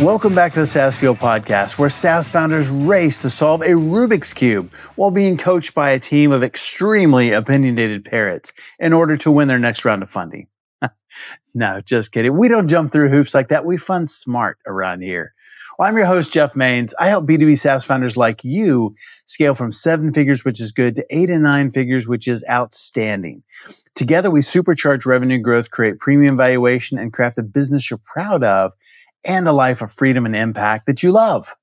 Welcome back to the SaaS Fuel podcast, where SaaS founders race to solve a Rubik's Cube while being coached by a team of extremely opinionated parrots in order to win their next round of funding. no, just kidding. We don't jump through hoops like that. We fund smart around here. Well, I'm your host, Jeff Mains. I help B2B SaaS founders like you scale from seven figures, which is good, to eight and nine figures, which is outstanding. Together, we supercharge revenue growth, create premium valuation, and craft a business you're proud of and a life of freedom and impact that you love.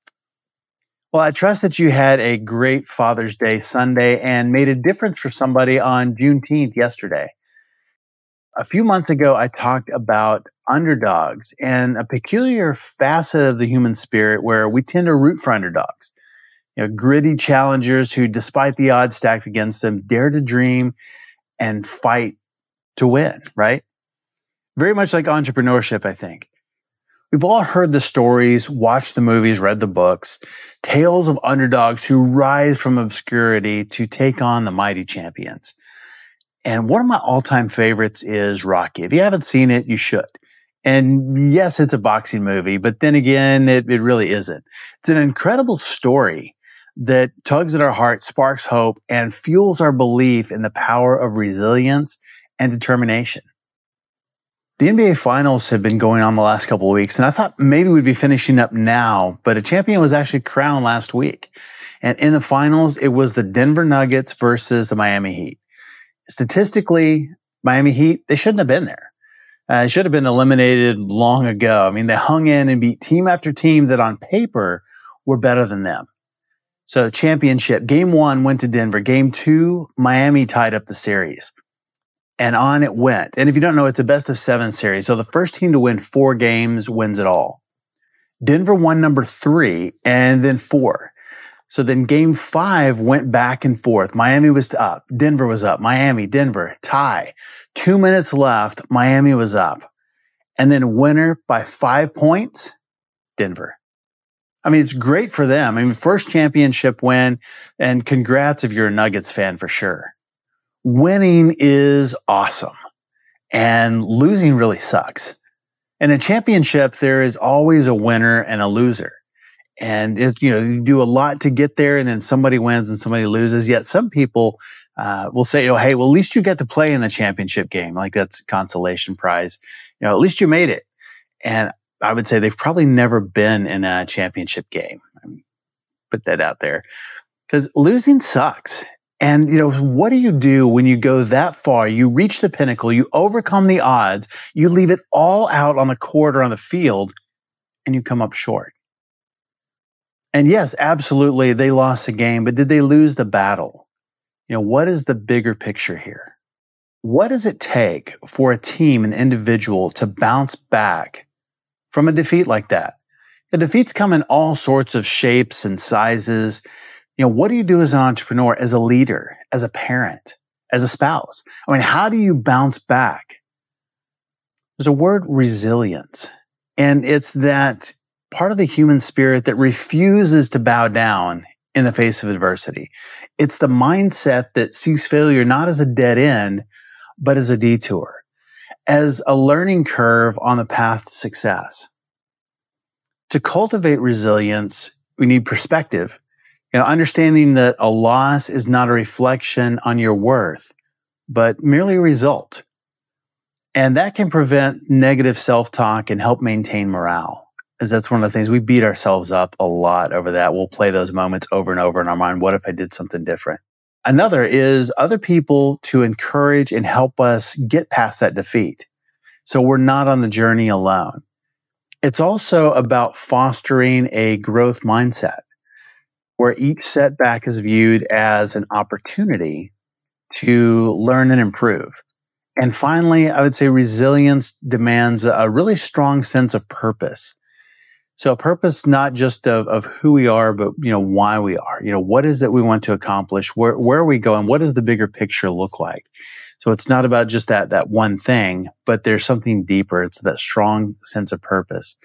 Well, I trust that you had a great Father's Day Sunday and made a difference for somebody on Juneteenth yesterday. A few months ago, I talked about underdogs and a peculiar facet of the human spirit where we tend to root for underdogs. You know, gritty challengers who, despite the odds stacked against them, dare to dream and fight to win, right? Very much like entrepreneurship, I think. We've all heard the stories, watched the movies, read the books, tales of underdogs who rise from obscurity to take on the mighty champions. And one of my all time favorites is Rocky. If you haven't seen it, you should. And yes, it's a boxing movie, but then again, it, it really isn't. It's an incredible story that tugs at our heart, sparks hope, and fuels our belief in the power of resilience and determination. The NBA finals have been going on the last couple of weeks, and I thought maybe we'd be finishing up now, but a champion was actually crowned last week. And in the finals, it was the Denver Nuggets versus the Miami Heat. Statistically, Miami Heat, they shouldn't have been there. Uh, should have been eliminated long ago. I mean, they hung in and beat team after team that on paper were better than them. So championship, game one went to Denver. Game two, Miami tied up the series and on it went. And if you don't know, it's a best of seven series. So the first team to win four games wins it all. Denver won number three and then four. So then game five went back and forth. Miami was up. Denver was up. Miami, Denver, tie. Two minutes left. Miami was up. And then winner by five points, Denver. I mean, it's great for them. I mean, first championship win and congrats if you're a Nuggets fan for sure winning is awesome and losing really sucks. In a championship, there is always a winner and a loser. And you know, you do a lot to get there and then somebody wins and somebody loses. Yet some people uh, will say, oh, hey, well, at least you get to play in the championship game. Like that's consolation prize. You know, at least you made it. And I would say they've probably never been in a championship game. Put that out there because losing sucks. And, you know, what do you do when you go that far? You reach the pinnacle, you overcome the odds, you leave it all out on the court or on the field, and you come up short. And yes, absolutely, they lost the game, but did they lose the battle? You know, what is the bigger picture here? What does it take for a team, an individual to bounce back from a defeat like that? The defeats come in all sorts of shapes and sizes you know, what do you do as an entrepreneur, as a leader, as a parent, as a spouse? I mean, how do you bounce back? There's a word resilience, and it's that part of the human spirit that refuses to bow down in the face of adversity. It's the mindset that sees failure not as a dead end, but as a detour, as a learning curve on the path to success. To cultivate resilience, we need perspective you know, understanding that a loss is not a reflection on your worth, but merely a result. And that can prevent negative self talk and help maintain morale. As that's one of the things we beat ourselves up a lot over that. We'll play those moments over and over in our mind. What if I did something different? Another is other people to encourage and help us get past that defeat. So we're not on the journey alone. It's also about fostering a growth mindset where each setback is viewed as an opportunity to learn and improve. And finally, I would say resilience demands a really strong sense of purpose. So purpose, not just of, of who we are, but you know why we are. You know what is it we want to accomplish? Where where are we going? What does the bigger picture look like? So it's not about just that that one thing, but there's something deeper. It's that strong sense of purpose.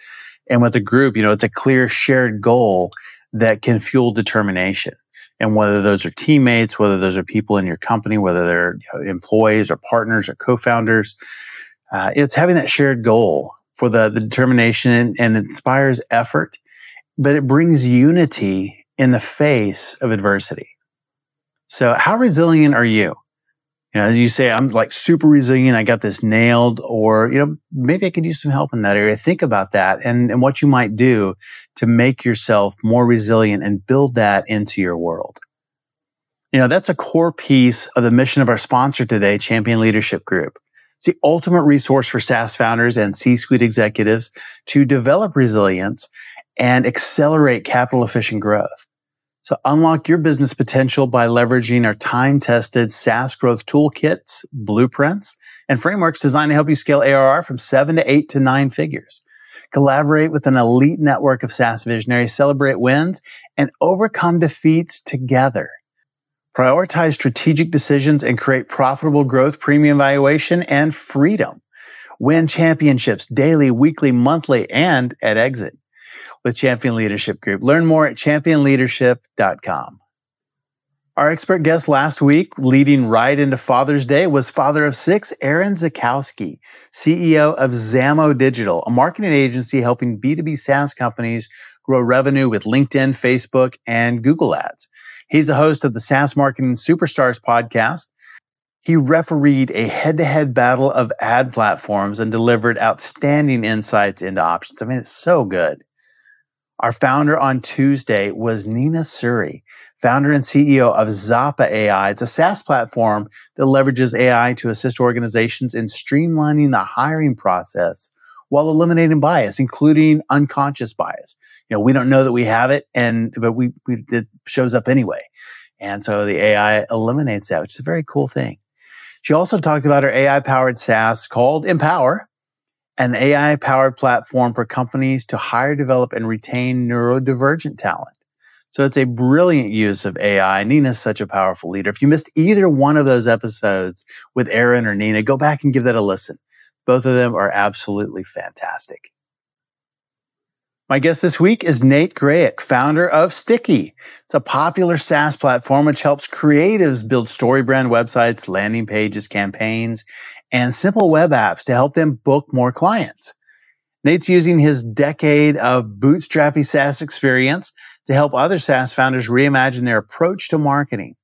And with a group, you know, it's a clear shared goal that can fuel determination. And whether those are teammates, whether those are people in your company, whether they're employees or partners or co-founders, uh, it's having that shared goal for the, the determination and inspires effort, but it brings unity in the face of adversity. So, how resilient are you? You know, you say I'm like super resilient, I got this nailed, or you know, maybe I could use some help in that area. Think about that and, and what you might do to make yourself more resilient and build that into your world. You know, that's a core piece of the mission of our sponsor today, Champion Leadership Group. It's the ultimate resource for SaaS founders and C suite executives to develop resilience and accelerate capital efficient growth. So unlock your business potential by leveraging our time tested SaaS growth toolkits, blueprints, and frameworks designed to help you scale ARR from seven to eight to nine figures. Collaborate with an elite network of SaaS visionaries, celebrate wins, and overcome defeats together prioritize strategic decisions and create profitable growth, premium valuation, and freedom. Win championships daily, weekly, monthly, and at exit with Champion Leadership Group. Learn more at championleadership.com. Our expert guest last week, leading right into Father's Day, was father of six, Aaron Zakowski, CEO of Zamo Digital, a marketing agency helping B2B SaaS companies grow revenue with LinkedIn, Facebook, and Google ads. He's the host of the SaaS Marketing Superstars podcast. He refereed a head to head battle of ad platforms and delivered outstanding insights into options. I mean, it's so good. Our founder on Tuesday was Nina Suri, founder and CEO of Zappa AI. It's a SaaS platform that leverages AI to assist organizations in streamlining the hiring process while eliminating bias, including unconscious bias. You know, we don't know that we have it, and but we, we it shows up anyway, and so the AI eliminates that, which is a very cool thing. She also talked about her AI powered SaaS called Empower, an AI powered platform for companies to hire, develop, and retain neurodivergent talent. So it's a brilliant use of AI. Nina's such a powerful leader. If you missed either one of those episodes with Aaron or Nina, go back and give that a listen. Both of them are absolutely fantastic. My guest this week is Nate Grahek, founder of Sticky. It's a popular SaaS platform which helps creatives build StoryBrand websites, landing pages, campaigns, and simple web apps to help them book more clients. Nate's using his decade of bootstrappy SaaS experience to help other SaaS founders reimagine their approach to marketing.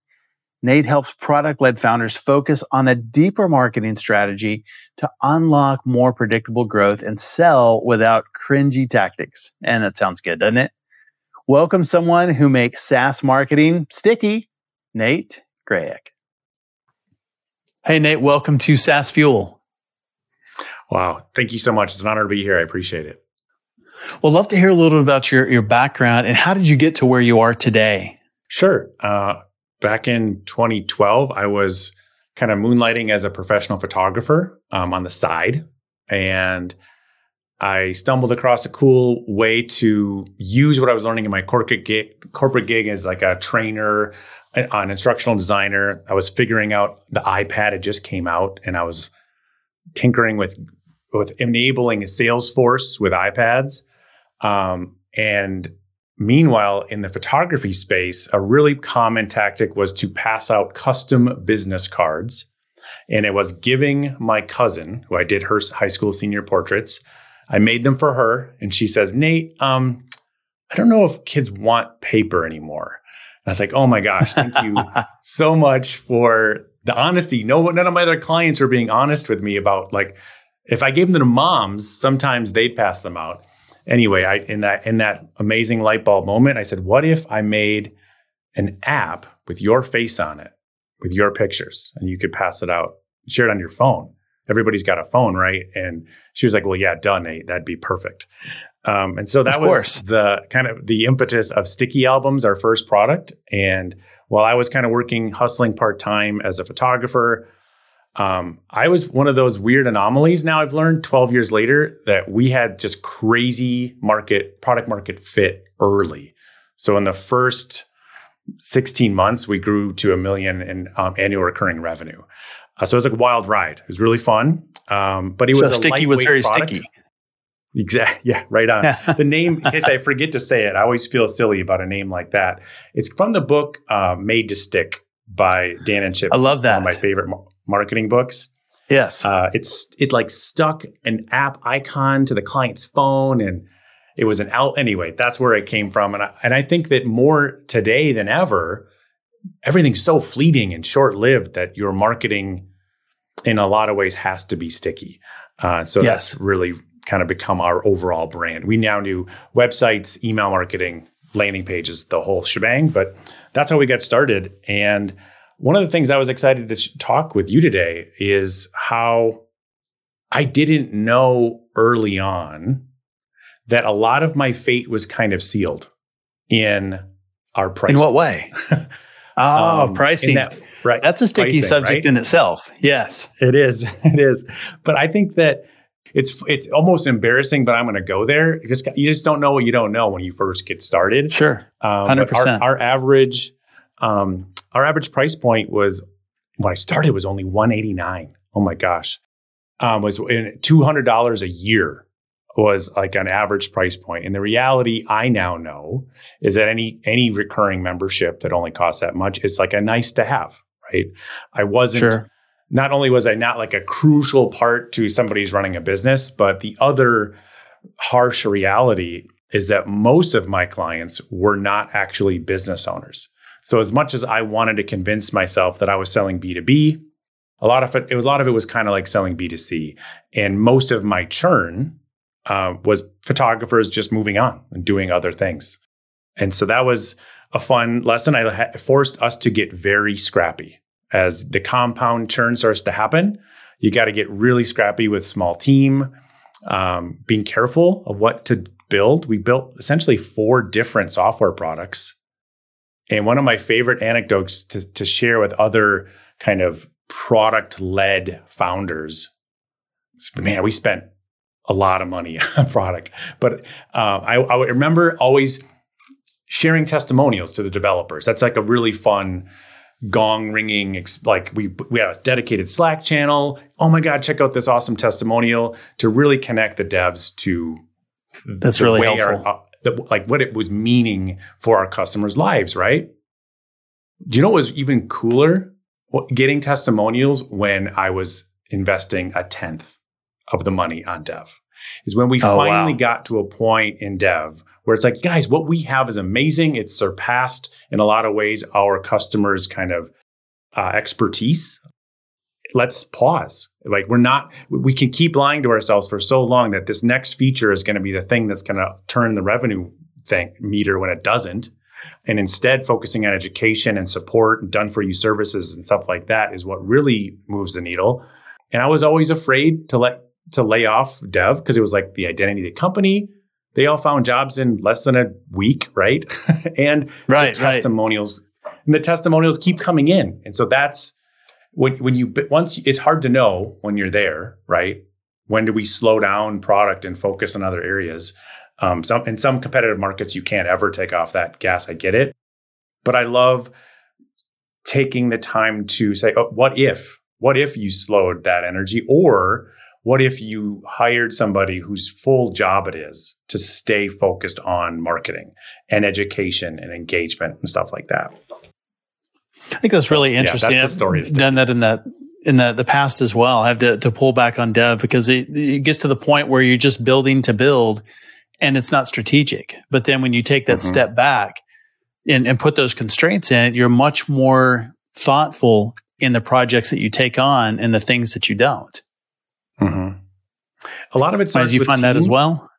Nate helps product led founders focus on a deeper marketing strategy to unlock more predictable growth and sell without cringy tactics. And that sounds good, doesn't it? Welcome someone who makes SaaS marketing sticky, Nate Grahek. Hey, Nate, welcome to SaaS Fuel. Wow. Thank you so much. It's an honor to be here. I appreciate it. Well, love to hear a little bit about your, your background and how did you get to where you are today? Sure. Uh, back in 2012, I was kind of moonlighting as a professional photographer um, on the side. And I stumbled across a cool way to use what I was learning in my corporate gig, corporate gig as like a trainer, an instructional designer. I was figuring out the iPad had just came out, and I was tinkering with with enabling Salesforce with iPads. Um, and Meanwhile, in the photography space, a really common tactic was to pass out custom business cards. And it was giving my cousin, who I did her high school senior portraits, I made them for her. And she says, Nate, um, I don't know if kids want paper anymore. And I was like, oh my gosh, thank you so much for the honesty. No, none of my other clients were being honest with me about like, if I gave them to moms, sometimes they'd pass them out anyway, I in that in that amazing light bulb moment, I said, "What if I made an app with your face on it, with your pictures, and you could pass it out, share it on your phone? Everybody's got a phone, right?" And she was like, "Well, yeah, done, Nate. That'd be perfect." Um, and so that of was course. the kind of the impetus of Sticky Albums, our first product. And while I was kind of working, hustling part time as a photographer, Um, I was one of those weird anomalies. Now I've learned 12 years later that we had just crazy market product market fit early. So in the first 16 months, we grew to a million in um, annual recurring revenue. Uh, so it was like a wild ride. It was really fun. Um, but it was so sticky was very product. sticky. Exactly. Yeah, right on. the name, in case I forget to say it, I always feel silly about a name like that. It's from the book uh, Made to Stick by Dan and Chip. I love that. One of my favorite ma- marketing books. Yes. Uh, it's it like stuck an app icon to the client's phone, and it was an out anyway. That's where it came from, and I, and I think that more today than ever, everything's so fleeting and short lived that your marketing, in a lot of ways, has to be sticky. Uh, so Yes. that's really kind of become our overall brand. We now do websites, email marketing, landing pages, the whole shebang. But that's how we got started. And one of the things I was excited to sh- talk with you today is how I didn't know early on that a lot of my fate was kind of sealed in our price. In what way? Oh, Um, pricing. that- right. That's a sticky pricing, subject right? in itself. Yes. It is. It is. But I think that it's it's almost embarrassing, but I'm going to go there. You just you just don't know what you don't know when you first get started. Sure. Um, 100%. Our, our average um, our average price point was when I started was only 189. Oh my gosh, um, was in two hundred dollars a year was like an average price point. And the reality I now know is that any any recurring membership that only costs that much is like a nice to have, right? I wasn't Sure. not only was I not like a crucial part to somebody's running a business, but the other harsh reality is that most of my clients were not actually business owners. So as much as I wanted to convince myself that I was selling B2B, a lot of it, it was, a lot of it was kind of like selling B2C. And most of my churn uh, was photographers just moving on and doing other things. And so that was a fun lesson. I ha- forced us to get very scrappy as the compound churn starts to happen. You got to get really scrappy with small team, um, being careful of what to build. We built essentially four different software products. And one of my favorite anecdotes to, to share with other kind of product led founders, man, we spent a lot of money on product. But uh, I, I remember always sharing testimonials to the developers. That's like a really fun gong ringing like we we have a dedicated slack channel oh my god check out this awesome testimonial to really connect the devs to That's the really way helpful. our, uh, the, like what it was meaning for our customers lives right do you know what was even cooler getting testimonials when i was investing a tenth of the money on dev is when we Oh, finally wow. got to a point in dev where it's like, guys, what we have is amazing. It's surpassed in a lot of ways our customers' kind of uh, expertise. Let's pause. Like, we're not, we can keep lying to ourselves for so long that this next feature is going to be the thing that's going to turn the revenue thing meter when it doesn't. And instead, focusing on education and support and done for you services and stuff like that is what really moves the needle. And I was always afraid to let to lay off dev because it was like the identity of the company. They all found jobs in less than a week, right? and Right, the right. testimonials and the testimonials keep coming in. And so that's when when you once it's hard to know when you're there, right? When do we slow down product and focus on other areas? Um, some in some competitive markets, you can't ever take off that gas. I get it, but I love taking the time to say, oh, what if? What if you slowed that energy, or what if you hired somebody whose full job it is to stay focused on marketing and education and engagement and stuff like that? I think that's really interesting. yeah, that's the story I've done that in that in the, the past as well. I have to, to pull back on dev because it, it gets to the point where you're just building to build and it's not strategic. But then when you take that Mhm. step back and, and put those constraints in it, you're much more thoughtful in the projects that you take on and the things that you don't. Mm-hmm. A lot of it starts do you find that as well?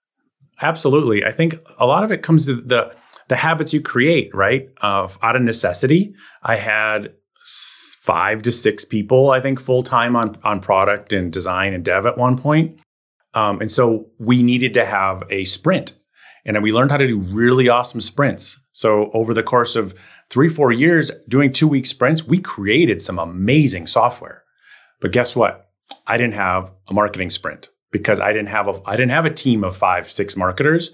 Absolutely. I think a lot of it comes to the the habits you create, right? Of out of necessity. I had five to six people, I think, full time on on product and design and dev at one point. Um, and so we needed to have a sprint. And then we learned how to do really awesome sprints. So over the course of three, four years doing two week sprints, we created some amazing software. But guess what? I didn't have a marketing sprint because I didn't have a I didn't have a team of five, six marketers.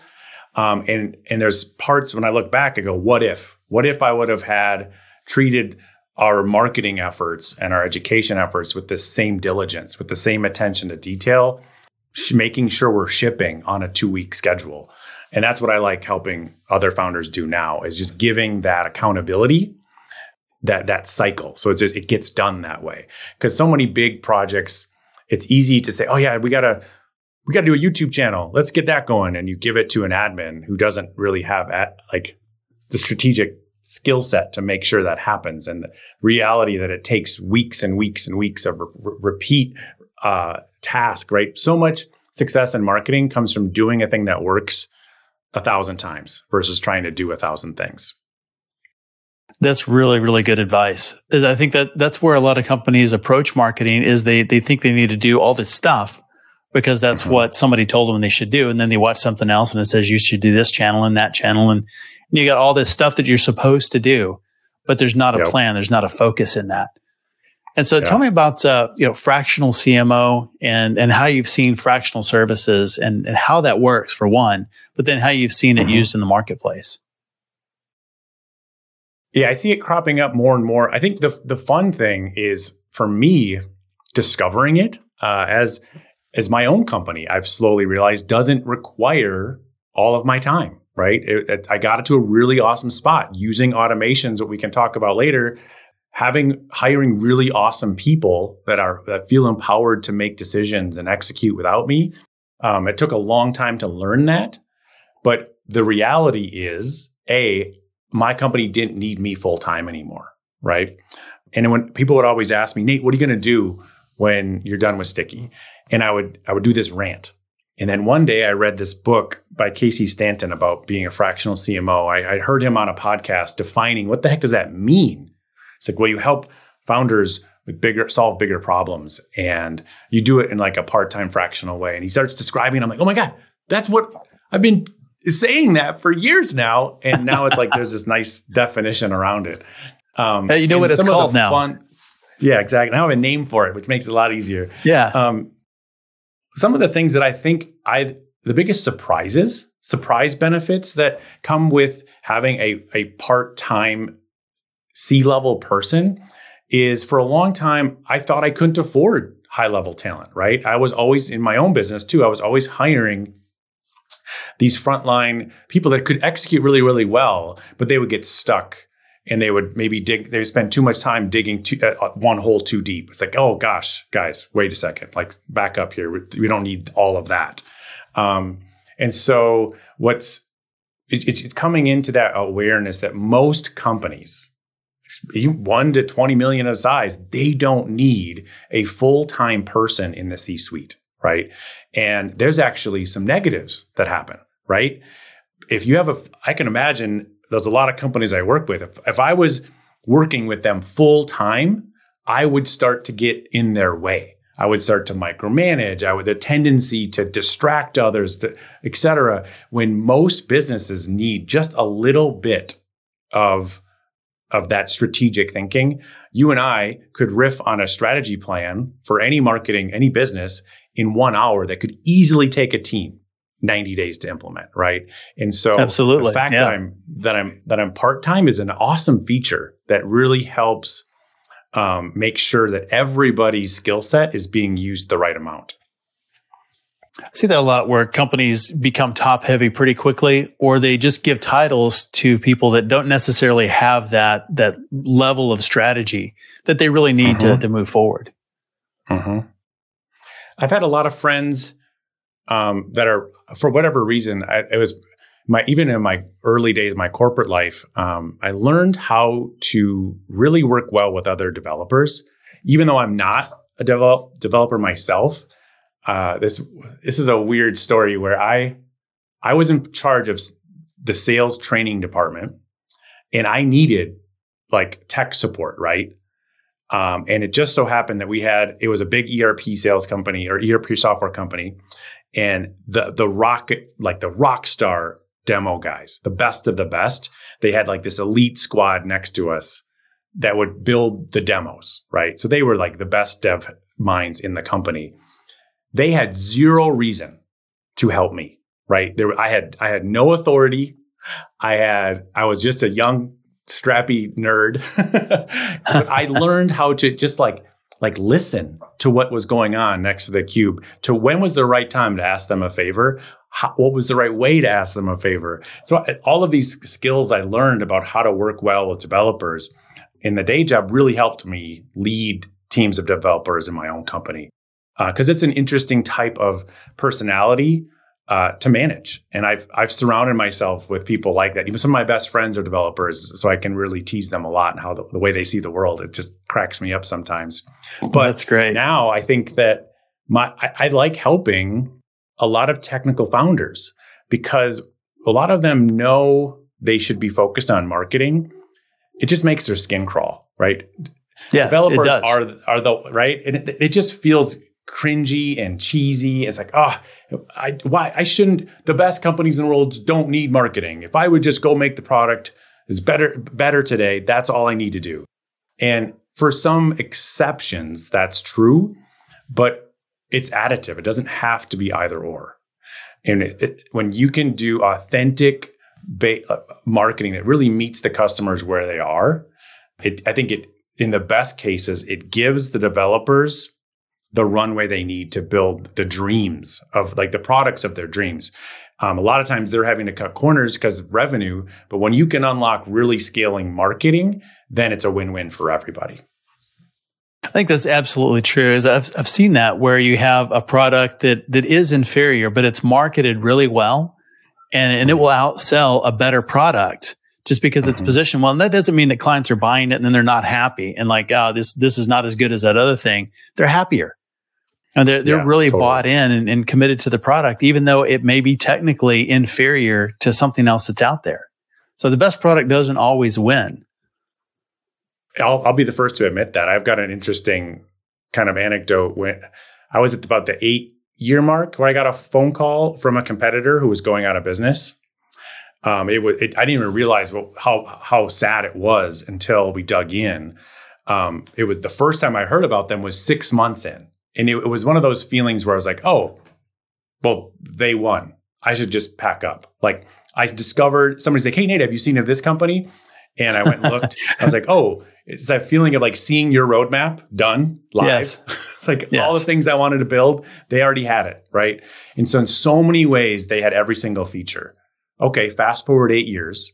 Um, and and there's parts when I look back, I go, what if? What if I would have had treated our marketing efforts and our education efforts with the same diligence, with the same attention to detail, sh- making sure we're shipping on a two week schedule. And that's what I like helping other founders do now is just giving that accountability, that that cycle. So it's just it gets done that way. Because so many big projects, it's easy to say, oh yeah, we gotta we gotta do a YouTube channel. Let's get that going. And you give it to an admin who doesn't really have at, like the strategic skill set to make sure that happens and the reality that it takes weeks and weeks and weeks of re- repeat uh, task right so much success in marketing comes from doing a thing that works a thousand times versus trying to do a thousand things that's really really good advice is i think that that's where a lot of companies approach marketing is they they think they need to do all this stuff because that's mm-hmm. what somebody told them they should do and then they watch something else and it says you should do this channel and that channel and you got all this stuff that you're supposed to do, but there's not a yep. plan. There's not a focus in that. And so, tell me about uh, you know fractional CMO and and how you've seen fractional services and and how that works for one, but then how you've seen mm-hmm. it used in the marketplace. Yeah, I see it cropping up more and more. I think the the fun thing is for me discovering it uh, as as my own company. I've slowly realized doesn't require all of my time right? It, it, I got it to a really awesome spot using automations that we can talk about later. Having hiring really awesome people that are that feel empowered to make decisions and execute without me. Um, it took a long time to learn that, but the reality is, a my company didn't need me full time anymore, right? And when people would always ask me, Nate, what are you going to do when you're done with Sticky? And I would I would do this rant and then one day I read this book by Casey Stanton about being a fractional CMO. I, I heard him on a podcast defining what the heck does that mean? It's like, well, you help founders with bigger solve bigger problems and you do it in like a part-time fractional way. And he starts describing, I'm like, oh my God, that's what I've been saying that for years now. And now it's like there's this nice definition around it. Um, hey, you know what it's called now. Fun, yeah, exactly. Now I have a name for it, which makes it a lot easier. Yeah. Um, some of the things that I think I the biggest surprises, surprise benefits that come with having a, a part-time C-level person is for a long time I thought I couldn't afford high-level talent, right? I was always in my own business too. I was always hiring these frontline people that could execute really, really well, but they would get stuck and they would maybe dig they would spend too much time digging too, uh, uh, one hole too deep. It's like oh gosh guys wait a second. Like back up here. We, we don't need all of that. Um, and so what's it, it's coming into that awareness that most companies one to 20 million of size they don't need a full-time person in the c-suite right? And there's actually some negatives that happen right if you have a i can imagine there's a lot of companies I work with. If, if I was working with them full time, I would start to get in their way. I would start to micromanage. I would the tendency to distract others, to, et cetera. When most businesses need just a little bit of of that strategic thinking, you and I could riff on a strategy plan for any marketing, any business in one hour that could easily take a team 90 days to implement, right? And so Absolutely. the fact yeah. that I'm that I'm that I'm part-time is an awesome feature that really helps um, make sure that everybody's skill set is being used the right amount. I see that a lot where companies become top heavy pretty quickly, or they just give titles to people that don't necessarily have that that level of strategy that they really need mm-hmm. to, to move forward. Mm-hmm. I've had a lot of friends um, that are for whatever reason, I, it was my even in my early days, my corporate life, um, I learned how to really work well with other developers, even though I'm not a develop, developer myself. Uh, this this is a weird story where I I was in charge of the sales training department, and I needed like tech support, right? Um, and it just so happened that we had it was a big ERP sales company or ERP software company, and the the rock like the rock star demo guys, the best of the best. They had like this elite squad next to us that would build the demos, right? So they were like the best dev minds in the company. They had zero reason to help me, right? There, I had, I had no authority. I had, I was just a young, strappy nerd. but I learned how to just like, like listen to what was going on next to the cube, to when was the right time to ask them a favor, how, what was the right way to ask them a favor. So all of these skills I learned about how to work well with developers in the day job really helped me lead teams of developers in my own company because uh, it's an interesting type of personality uh, to manage. And I've I've surrounded myself with people like that. Even some of my best friends are developers, so I can really tease them a lot and how the, the, way they see the world. It just cracks me up sometimes. But that's great. Now I think that my I, I like helping a lot of technical founders because a lot of them know they should be focused on marketing. It just makes their skin crawl, right? Yes, developers are are the right, and it, it just feels cringy and cheesy. It's like, oh, I why I shouldn't. The best companies in the world don't need marketing. If I would just go make the product is better better today, that's all I need to do. And for some exceptions, that's true, but it's additive. It doesn't have to be either or. And it, it, when you can do authentic ba- uh, marketing that really meets the customers where they are, it, I think it in the best cases it gives the developers the runway they need to build the dreams of like the products of their dreams. Um, a lot of times they're having to cut corners because of revenue, but when you can unlock really scaling marketing, then it's a win-win for everybody. I think that's absolutely true. Is I've I've seen that where you have a product that that is inferior, but it's marketed really well, and and it will outsell a better product just because it's mm-hmm. positioned well. And that doesn't mean that clients are buying it and then they're not happy and like, oh, this this is not as good as that other thing. They're happier and they're, they're yeah, really totally. bought in and, and committed to the product, even though it may be technically inferior to something else that's out there. So the best product doesn't always win. I'll, I'll be the first to admit that. I've got an interesting kind of anecdote when I was at about the eight year mark where I got a phone call from a competitor who was going out of business. Um, it was it, I didn't even realize what, how how sad it was until we dug in. Um, it was the first time I heard about them was six months in. And it, it was one of those feelings where I was like, oh, well, they won. I should just pack up. Like I discovered somebody's like, hey, Nate, have you seen of this company? And I went and looked. I was like, oh, it's that feeling of like seeing your roadmap done live. Yes. it's like yes. all the things I wanted to build, they already had it, right? And so in so many ways, they had every single feature. Okay, fast forward eight years.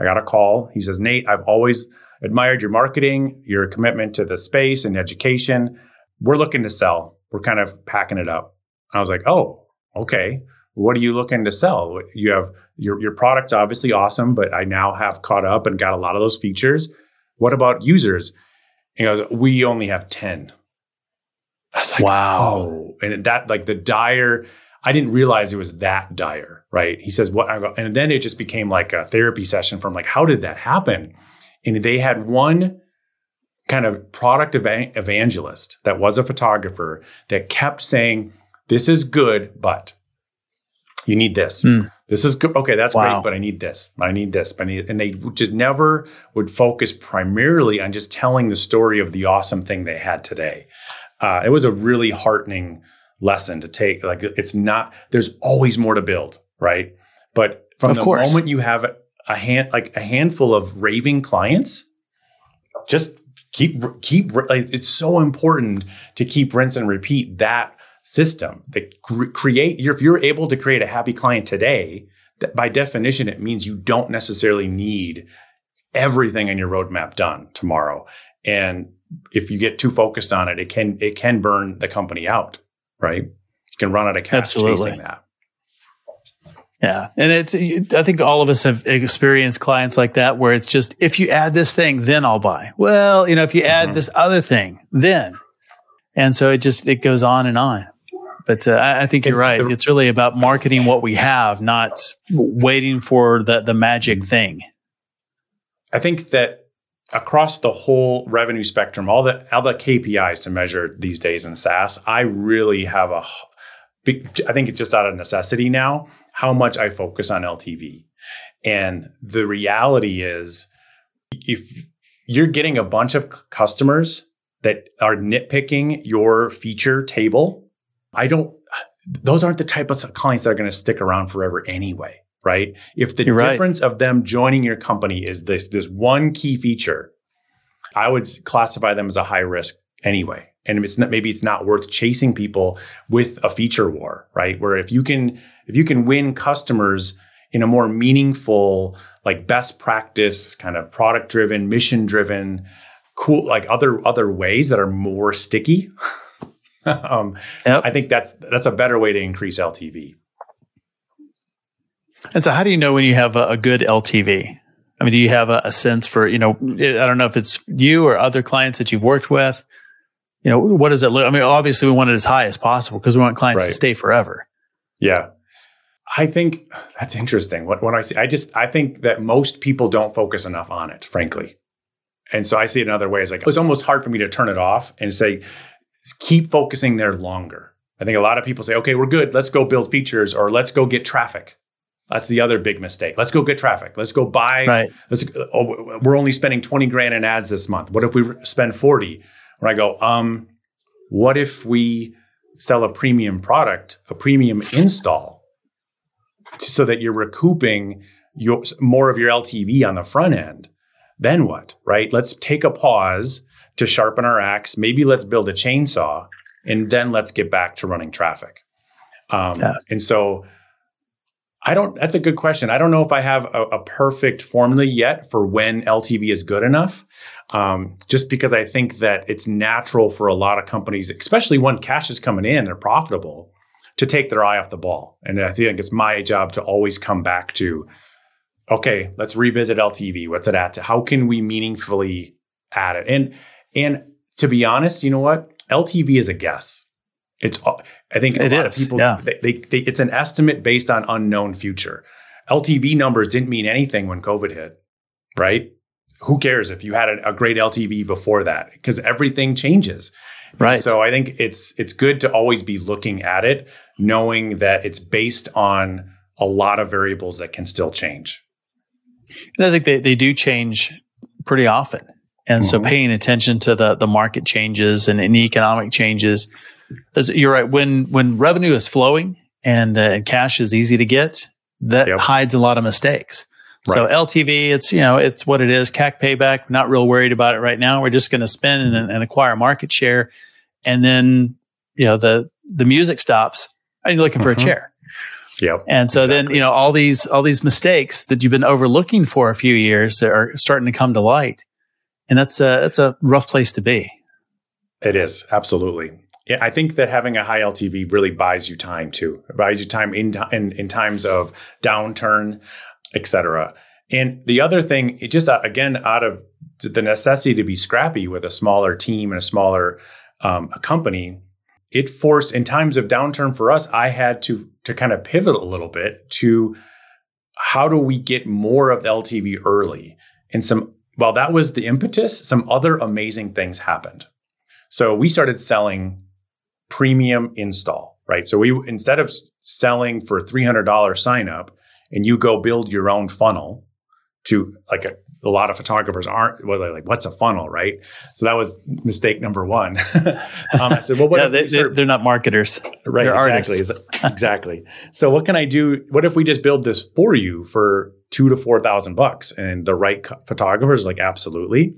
I got a call. He says, Nate, I've always admired your marketing, your commitment to the space and education we're looking to sell. We're kind of packing it up. I was like, oh, okay. What are you looking to sell? You have your your product's obviously awesome, but I now have caught up and got a lot of those features. What about users? he goes, we only have 10. Like, wow. Oh, and that like the dire, I didn't realize it was that dire, right? He says, what? I go, and then it just became like a therapy session from like, how did that happen? And they had one kind of product evangelist that was a photographer that kept saying, This is good, but you need this. Mm. This is good. Okay, that's wow. great, but I need this. I need this. But I need, and they just never would focus primarily on just telling the story of the awesome thing they had today. Uh, it was a really heartening lesson to take. Like it's not. There's always more to build, right? But from of the course. moment you have a hand, like a handful of raving clients, just keep keep like, it's so important to keep rinse and repeat that system that create if you're able to create a happy client today that by definition it means you don't necessarily need everything in your roadmap done tomorrow. And if you get too focused on it it can it can burn the company out right? You can run out of cash Absolutely. chasing that yeah. And it's, I think all of us have experienced clients like that where it's just, if you add this thing, then I'll buy. Well, you know, if you add mm-hmm. this other thing, then. And so it just, it goes on and on. But uh, I, I, think you're right. It's really about marketing what we have, not waiting for the, the magic thing. I think that across the whole revenue spectrum, all the, all the KPIs to measure these days in SaaS, I really have a, I think it's just out of necessity now how much I focus on LTV. And the reality is, if you're getting a bunch of customers that are nitpicking your feature table. I don't, those aren't the type of clients that are going to stick around forever anyway, right? If the You're right. difference of them joining your company is this, this one key feature, I would classify them as a high risk anyway. And it's not, maybe it's not worth chasing people with a feature war, right? Where if you can, if you can win customers in a more meaningful, like best practice, kind of product driven, mission driven, cool, like other other ways that are more sticky. um, Yep. I think that's that's a better way to increase LTV. And so, how do you know when you have a, a good LTV? I mean, do you have a, a sense for, you know, I don't know if it's you or other clients that you've worked with. You know, what does it look? I mean, obviously, we want it as high as possible because we want clients to stay forever. Yeah. I think that's interesting. What I see I just I think that most people don't focus enough on it, frankly. And so I see it another way as like it's almost hard for me to turn it off and say keep focusing there longer. I think a lot of people say, okay, we're good. Let's go build features or let's go get traffic. That's the other big mistake. Let's go get traffic. Let's go buy. Right. Let's, oh, we're only spending 20 grand in ads this month. What if we spend 40? Where I go, um, what if we sell a premium product, a premium install, so that you're recouping your more of your LTV on the front end? Then what? Right? Let's take a pause to sharpen our axe. Maybe let's build a chainsaw, and then let's get back to running traffic. Um, Yeah. And so, I don't. That's a good question. I don't know if I have a, a perfect formula yet for when LTV is good enough. Um, just because I think that it's natural for a lot of companies, especially when cash is coming in, they're profitable, to take their eye off the ball. And I think it's my job to always come back to, okay, let's revisit LTV. What's it at? How can we meaningfully add it? And and to be honest, you know what? LTV is a guess. It's I think It is, people yeah. they, they, they it's an estimate based on unknown future. LTV numbers didn't mean anything when COVID hit, right? Who cares if you had a, a great LTV before that? Because everything changes. Right. So I think it's it's good to always be looking at it, knowing that it's based on a lot of variables that can still change. And I think they, they do change pretty often. And so Mhm. paying attention to the, the market changes and, and economic changes. You're right. When, when revenue is flowing and, uh, cash is easy to get, that Yep. hides a lot of mistakes. So LTV, it's, you know, it's what it is. CAC payback, not real worried about it right now. We're just going to spend and, and acquire market share. And then, you know, the, the music stops and you're looking for Mhm. a chair. Yep. And so then, you know, all these all these mistakes that you've been overlooking for a few years are starting to come to light. And that's a that's a rough place to be. It is absolutely. I think that having a high LTV really buys you time too. It buys you time in in, in times of downturn, et cetera. And the other thing, it just uh, again out of the necessity to be scrappy with a smaller team and a smaller um, company, it forced in times of downturn for us. I had to to kind of pivot a little bit to how do we get more of the LTV early? And some while that was the impetus, some other amazing things happened. So we started selling premium install, right? So we instead of selling for $300 sign up and you go build your own funnel to like a, a lot of photographers aren't well, like, what's a funnel, right? So that was mistake number one. um, I said, well, what yeah, if they, we start- they, are not marketers. Right, They're exactly, exactly. So, what can I do? What if we just build this for you for two to four thousand bucks? And the right co- photographers, like, absolutely.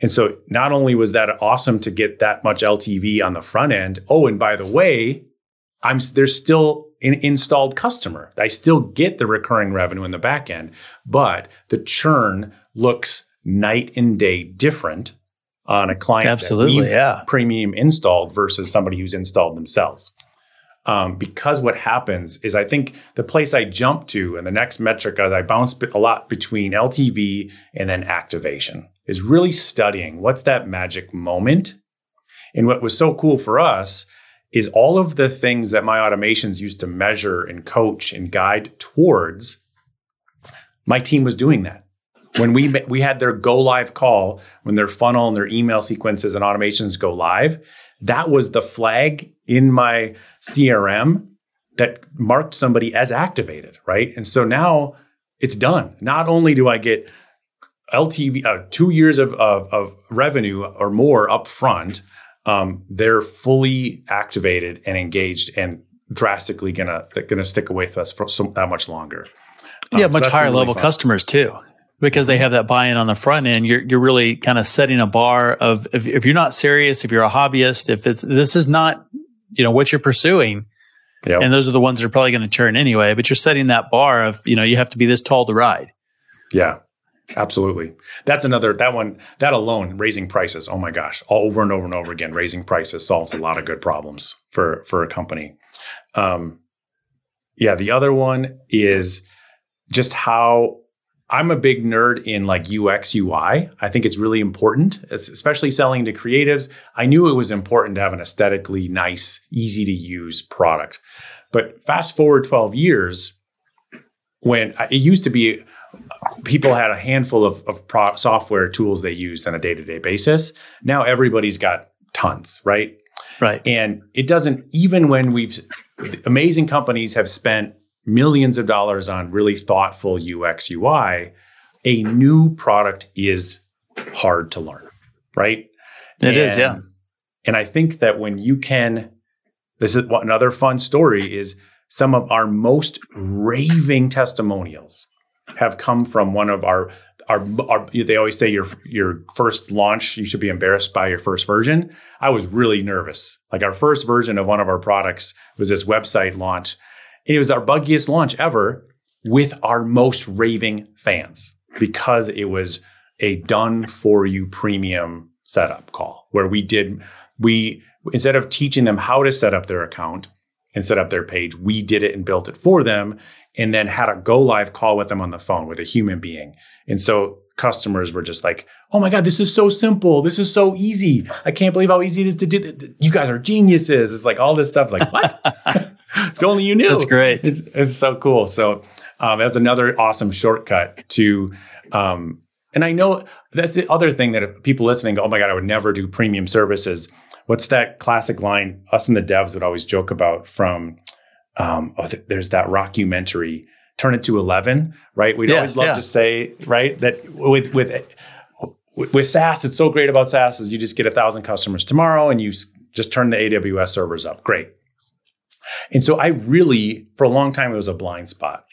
And so, not only was that awesome to get that much LTV on the front end. Oh, and by the way, I'm there's still an installed customer. I still get the recurring revenue in the back end, but the churn looks night and day different on a client. Absolutely, yeah. premium installed versus somebody who's installed themselves. Um, because what happens is, I think the place I jump to and the next metric as I bounce a lot between LTV and then activation is really studying what's that magic moment. And what was so cool for us is all of the things that my automations used to measure and coach and guide towards. My team was doing that when we we had their go live call when their funnel and their email sequences and automations go live that was the flag in my crm that marked somebody as activated right and so now it's done not only do i get LTV, uh, two years of, of, of revenue or more up front, um, they're fully activated and engaged and drastically gonna gonna stick away with us for so, that much longer. Um, yeah, much so higher really level fun. customers too, because they have that buy-in on the front end. You're you're really kind of setting a bar of if, if you're not serious, if you're a hobbyist, if it's this is not you know what you're pursuing, yep. and those are the ones that are probably going to churn anyway. But you're setting that bar of you know you have to be this tall to ride. Yeah, Absolutely. That's another, that one, that alone, raising prices. Oh my gosh, all over and over and over again, raising prices solves a lot of good problems for, for a company. Um, yeah. The other one is just how I'm a big nerd in like UX, UI. I think it's really important, especially selling to creatives. I knew it was important to have an aesthetically nice, easy to use product. But fast forward 12 years, when it used to be people had a handful of, of pro- software tools they used on a day-to-day basis. Now everybody's got tons right? Right. And it doesn't even when we've amazing companies have spent millions of dollars on really thoughtful ux ui a new product is hard to learn right? It and, is, yeah. And i think that when you can this is another fun story is some of our most raving testimonials have come from one of our our, our, they always say your your first launch you should be embarrassed by your first version. I was really nervous. Like our first version of one of our products was this website launch. It was our buggiest launch ever with our most raving fans because it was a done for you premium setup call where we did we instead of teaching them how to set up their account and set up their page. We did it and built it for them and then had a go live call with them on the phone with a human being. And so customers were just like, "Oh my god, this is so simple. This is so easy. I can't believe how easy it is to do. This. You guys are geniuses." It's like all this stuff. Like what? if only you knew. That's great. It's, it's so cool. So um, that's another awesome shortcut to. Um, and I know that's the other thing that people listening go, "Oh my god, I would never do premium services." What's that classic line us and the devs would always joke about from um, oh, th- there's that rockumentary turn it to 11 right we'd yes, always love yeah. to say right that with with with SaaS, it's so great about SaaS is you just get a thousand customers tomorrow and you just turn the AWS servers up. Great. And so I really, for a long time, it was a blind spot.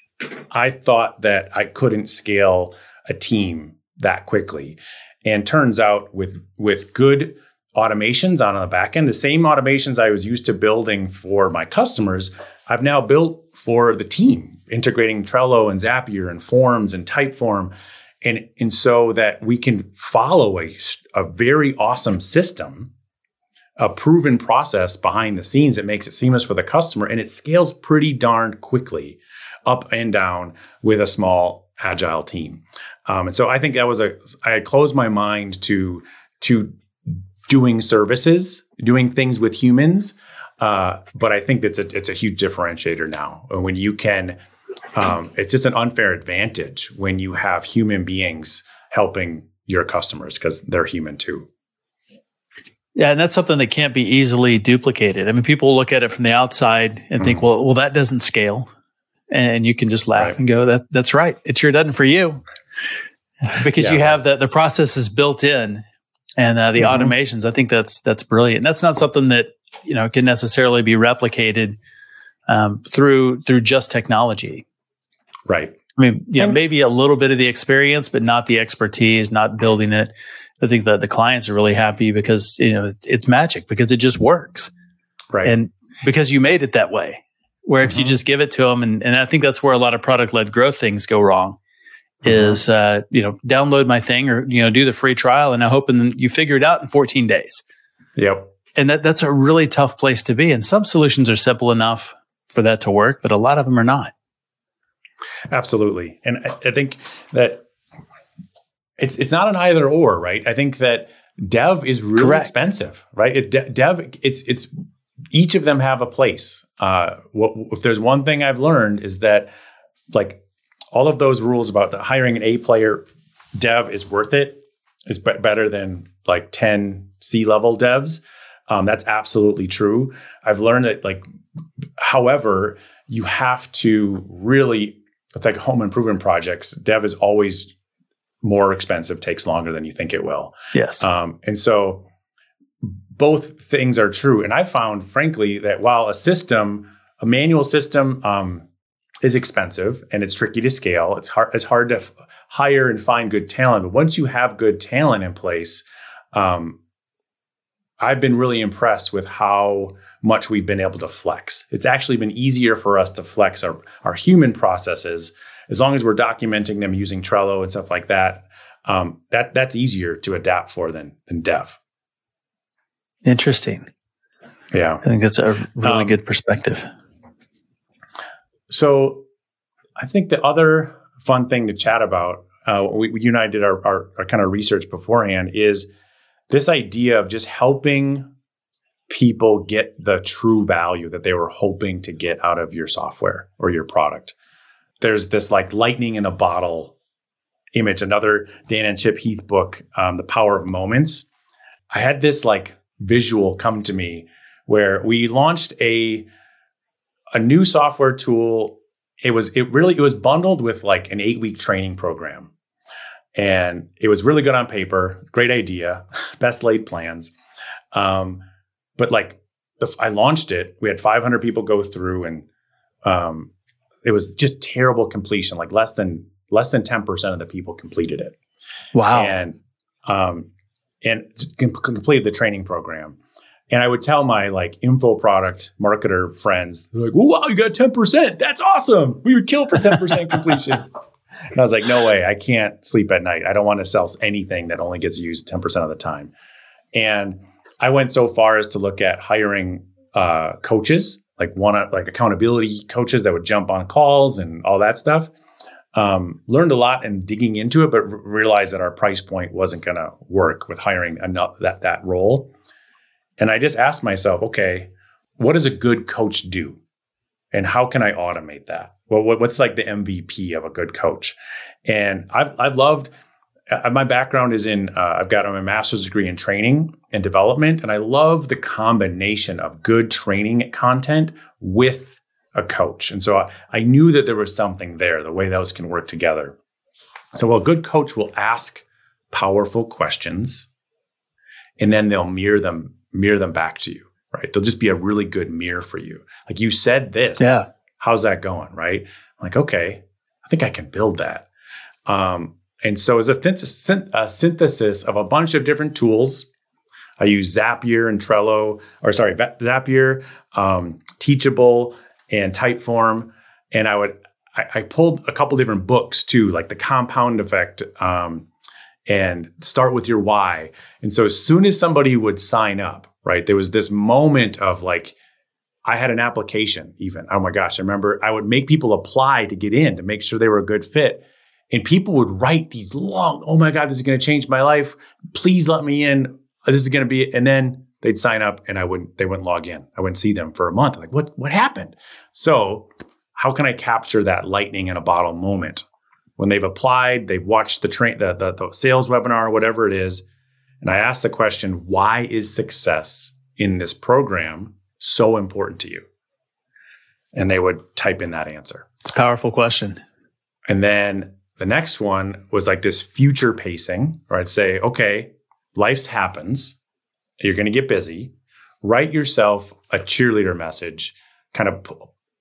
I thought that I couldn't scale a team that quickly. And turns out with with good automations on the back end, the same automations I was used to building for my customers, I've now built for the team, integrating Trello and Zapier and Forms and Typeform. And, and so that we can follow a, a very awesome system, a proven process behind the scenes that makes it seamless for the customer. And it scales pretty darn quickly up and down with a small agile team. Um, and so I think that was a, I had closed my mind to, to doing services, doing things with humans. Uh, but I think that's a, it's a huge differentiator now when you can. Um, it's just an unfair advantage when you have human beings helping your customers because they're human too. Yeah, and that's something that can't be easily duplicated. I mean, people look at it from the outside and mm think, well, well, that doesn't scale, and you can just laugh right. and go, "That that's right. It sure doesn't for you," because yeah, you have the the process is built in, and uh, the mm-hmm. automations. I think that's that's brilliant. That's not something that you know can necessarily be replicated um, through through just technology. Right. I mean, yeah, and, maybe a little bit of the experience, but not the expertise, not building it. I think that the clients are really happy because you know it's magic because it just works, right? And because you made it that way. Where if mm-hmm. you just give it to them, and, and I think that's where a lot of product led growth things go wrong is uh, you know download my thing or you know do the free trial and I hope and you figure it out in 14 days. Yep. And that that's a really tough place to be. And some solutions are simple enough for that to work, but a lot of them are not. Absolutely. And I, I think that it's it's not an either or, right? I think that dev is really Correct. expensive, right? It, de- dev it's it's each of them have a place. Uh, what, if there's one thing I've learned is that like all of those rules about the hiring an A player dev is worth it is be- better than like 10 C level devs. Um, that's absolutely true. I've learned that like, however, you have to really, it's like home improvement projects. Dev is always more expensive, takes longer than you think it will. Yes. Um, and so both things are true. And I found, frankly, that while a system, a manual system, um, is expensive and it's tricky to scale. It's hard. It's hard to f- hire and find good talent. But once you have good talent in place, um, I've been really impressed with how much we've been able to flex. It's actually been easier for us to flex our, our human processes as long as we're documenting them using Trello and stuff like that. Um, that that's easier to adapt for than than dev. Interesting. Yeah, I think that's a really Um, good perspective. So I think the other fun thing to chat about, uh, we, you and I did our, our, our kind of research beforehand, is this idea of just helping people get the true value that they were hoping to get out of your software or your product. There's this like lightning in a bottle image, another Dan and Chip Heath book, um, The Power of Moments. I had this like visual come to me where we launched a a new software tool. It was it really it was bundled with like an eight week training program, and it was really good on paper. Great idea, best laid plans. Um, but like the, I launched it, we had 500 people go through, and um, it was just terrible completion. Like less than less than 10 percent of the people completed it Wow. and um, and com- completed the training program. And I would tell my like info product marketer friends, they're like, "Wow, you got ten percent! That's awesome! We would kill for ten percent completion." And I was like, "No way! I can't sleep at night. I don't want to sell anything that only gets used ten percent of the time." And I went so far as to look at hiring uh, coaches, like one like accountability coaches that would jump on calls and all that stuff um, learned a lot and digging into it, but r- realized that our price point wasn't going to work with hiring enough that that role. And I just asked myself, okay, what does a good coach do, and how can I automate that? Well, what's like the MVP of a good coach? And I've I've loved. Uh, my background is in. Uh, I've got my master's degree in training and development, and I love the combination of good training content with a coach. And so I, I knew that there was something there, the way those can work together. So, well, a good coach will ask powerful questions and then they'll mirror them, mirror them back to you, right? They'll just be a really good mirror for you. Like you said this. Yeah. How's that going? Right. I'm like, okay, I think I can build that. Um, and so as a, a synthesis of a bunch of different tools, I use Zapier and Trello, or sorry, Zapier, um, Teachable, and Typeform. And I would I, I, pulled a couple different books too, like the Compound Effect, um, and Start with Your Why. And so as soon as somebody would sign up, right, there was this moment of like. I had an application even. Oh my gosh, I remember I would make people apply to get in to make sure they were a good fit. And people would write these long, oh my God, this is going to change my life. Please let me in. This is going to be, and then they'd sign up and I wouldn't, they wouldn't log in. I wouldn't see them for a month. Like, what, what happened? So how can I capture that lightning in a bottle moment when they've applied, they've watched the train, the, the, the sales webinar, whatever it is. And I ask the question, why is success in this program so important to you? And they would type in that answer. It's a powerful question. And then the next one was like this future pacing, where I'd say, okay, life happens. You're going to get busy. Write yourself a cheerleader message, kind of p-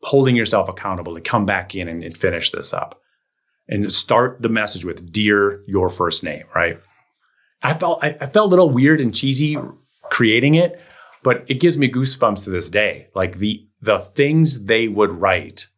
holding yourself accountable to come back in and, and finish this up. And start the message with "Dear your first name." Right? I felt I, I felt a little weird and cheesy creating it, but it gives me goosebumps to this day. Like the the things they would write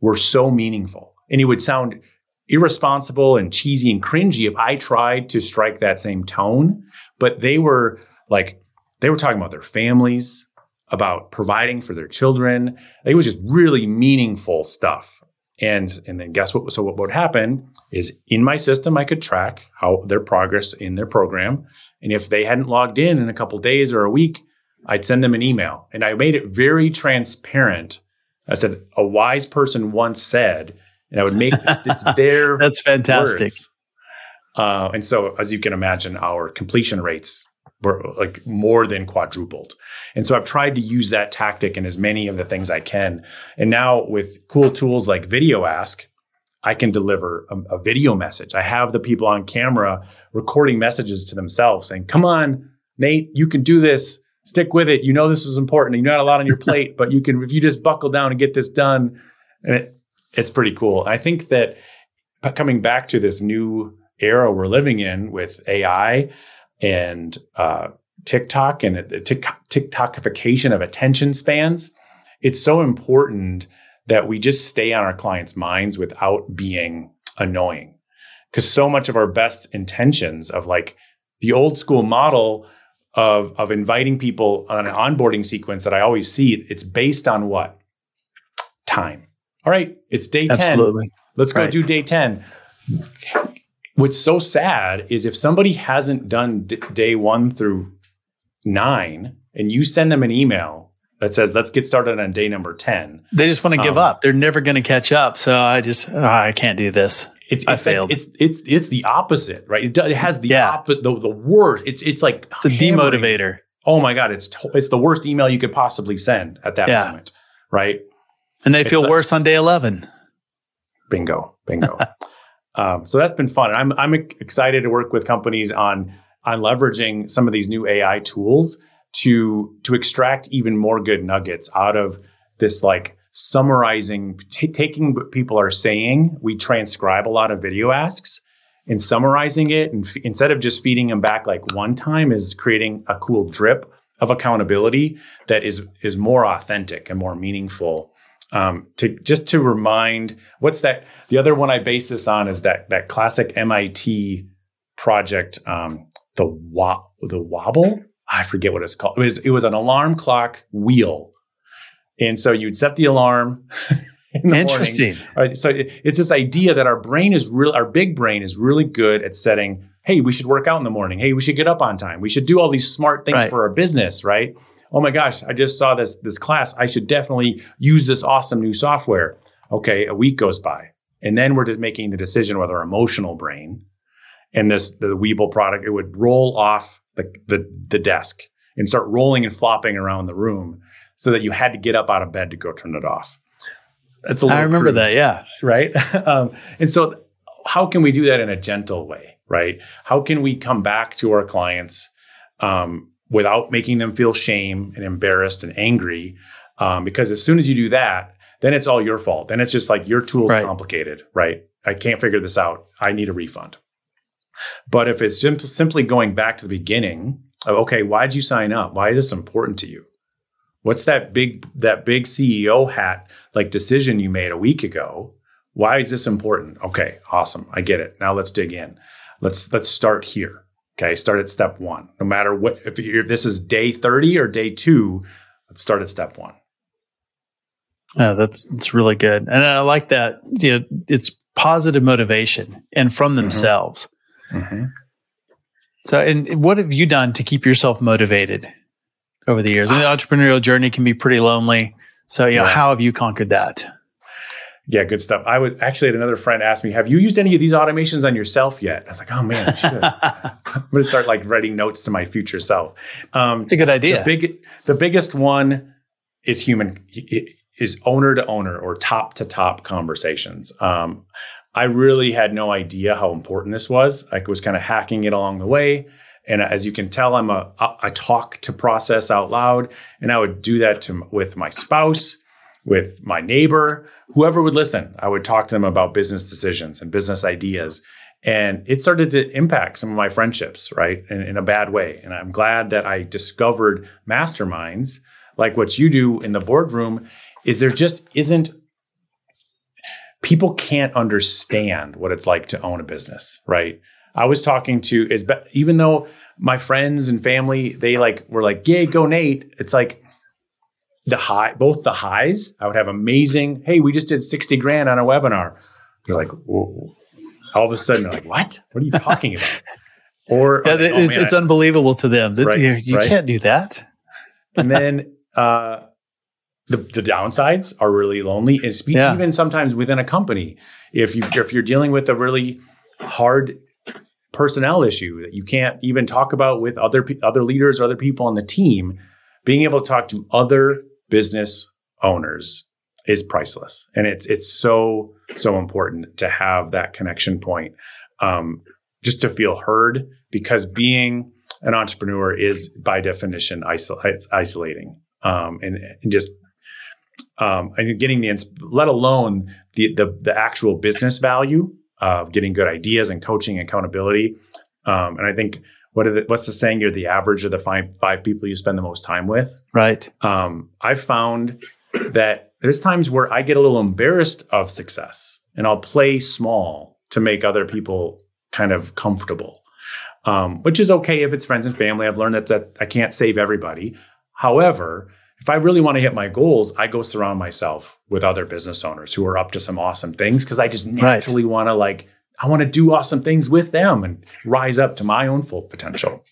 were so meaningful, and it would sound irresponsible and cheesy and cringy if I tried to strike that same tone. But they were like, they were talking about their families, about providing for their children. It was just really meaningful stuff. And, and then guess what? So what would happen is in my system, I could track how their progress in their program. And if they hadn't logged in in a couple days or a week, I'd send them an email. And I made it very transparent. I said, a wise person once said, and I would make it's their That's fantastic. Uh, and so, as you can imagine, our completion rates were like more than quadrupled. And so, I've tried to use that tactic in as many of the things I can. And now, with cool tools like VideoAsk, I can deliver a, a, video message. I have the people on camera recording messages to themselves saying, come on, Nate, you can do this. Stick with it. You know this is important. You got a lot on your plate, but you can if you just buckle down and get this done. And it, it's pretty cool. I think that coming back to this new era we're living in with AI and uh, TikTok and the TikTokification of attention spans, it's so important that we just stay on our clients' minds without being annoying. Because so much of our best intentions of like the old school model of, of inviting people on an onboarding sequence that I always see, it's based on what? Time. All right, it's day Absolutely. 10. Let's go right. do day 10. What's so sad is if somebody hasn't done d- day one through nine and you send them an email that says, let's get started on day number 10. They just want to give um, up. They're never going to catch up. So I just, oh, I can't do this. It's, I failed. It's, it's, it's the opposite, right? It, does, it has the yeah. opposite, the, the worst. It's, it's like, it's a hammering. demotivator. Oh my God. It's, it's the worst email you could possibly send at that yeah. moment, right? And they feel worse on day 11. Bingo. Bingo. um, so that's been fun. I'm, I'm excited to work with companies on, on leveraging some of these new AI tools to to extract even more good nuggets out of this like summarizing t- taking what people are saying we transcribe a lot of video asks and summarizing it and f- instead of just feeding them back like one time is creating a cool drip of accountability that is is more authentic and more meaningful um, to just to remind what's that the other one i base this on is that that classic mit project um, the wa- the wobble I forget what it's called. It was, it was an alarm clock wheel. And so you'd set the alarm. in the Interesting. Morning. So it's this idea that our brain is real, our big brain is really good at setting, hey, we should work out in the morning. Hey, we should get up on time. We should do all these smart things right. for our business, right? Oh my gosh, I just saw this this class. I should definitely use this awesome new software. Okay, a week goes by. And then we're just making the decision with our emotional brain. And this the Weeble product, it would roll off the, the, the desk and start rolling and flopping around the room so that you had to get up out of bed to go turn it off. That's a I remember crude, that, yeah. Right. um, and so, how can we do that in a gentle way? Right. How can we come back to our clients um, without making them feel shame and embarrassed and angry? Um, because as soon as you do that, then it's all your fault. Then it's just like your tool's right. complicated, right? I can't figure this out. I need a refund. But if it's sim- simply going back to the beginning of, okay, why did you sign up? Why is this important to you? What's that big that big CEO hat like decision you made a week ago? Why is this important? Okay, awesome. I get it. Now let's dig in. Let's let's start here. Okay, start at step one. No matter what, if, if this is day 30 or day two, let's start at step one. Yeah, that's that's really good, and I like that. You know, it's positive motivation and from mm-hmm. themselves. Mm-hmm. Mm-hmm. So, and what have you done to keep yourself motivated over the years? I mean, the entrepreneurial journey can be pretty lonely. So, you know, yeah. how have you conquered that? Yeah, good stuff. I was actually had another friend ask me, "Have you used any of these automations on yourself yet?" I was like, "Oh man, I should." I'm going to start like writing notes to my future self. Um, it's a good idea. The, big, the biggest one is human is owner to owner or top to top conversations. Um, I really had no idea how important this was. I was kind of hacking it along the way. And as you can tell, I'm a I talk to process out loud, and I would do that to with my spouse, with my neighbor, whoever would listen. I would talk to them about business decisions and business ideas, and it started to impact some of my friendships, right, in, in a bad way. And I'm glad that I discovered masterminds like what you do in the boardroom. Is there just isn't people can't understand what it's like to own a business, right? I was talking to is even though my friends and family they like were like, "Yay, go Nate!" It's like the high, both the highs. I would have amazing. Hey, we just did sixty grand on a webinar. You're like, Whoa. all of a sudden, they're like, "What? What are you talking about?" Or, yeah, oh, it's, man, it's unbelievable to them. Right, you, you right? can't do that. and then uh, the, the downsides are really lonely and speak yeah. even sometimes within a company if you if you're dealing with a really hard personnel issue that you can't even talk about with other other leaders or other people on the team being able to talk to other business owners is priceless, and it's it's so so important to have that connection point, um, just to feel heard. Because being an entrepreneur is by definition isol- isolating, um, and, and just um, I think getting the let alone the, the the actual business value of getting good ideas and coaching and accountability. Um, and I think what the, what's the saying? You're the average of the five five people you spend the most time with. Right. Um, I've found that there's times where I get a little embarrassed of success, and I'll play small to make other people kind of comfortable, um, which is okay if it's friends and family. I've learned that that I can't save everybody. However, if I really want to hit my goals, I go surround myself with other business owners who are up to some awesome things because I just naturally right. want to like I want to do awesome things with them and rise up to my own full potential.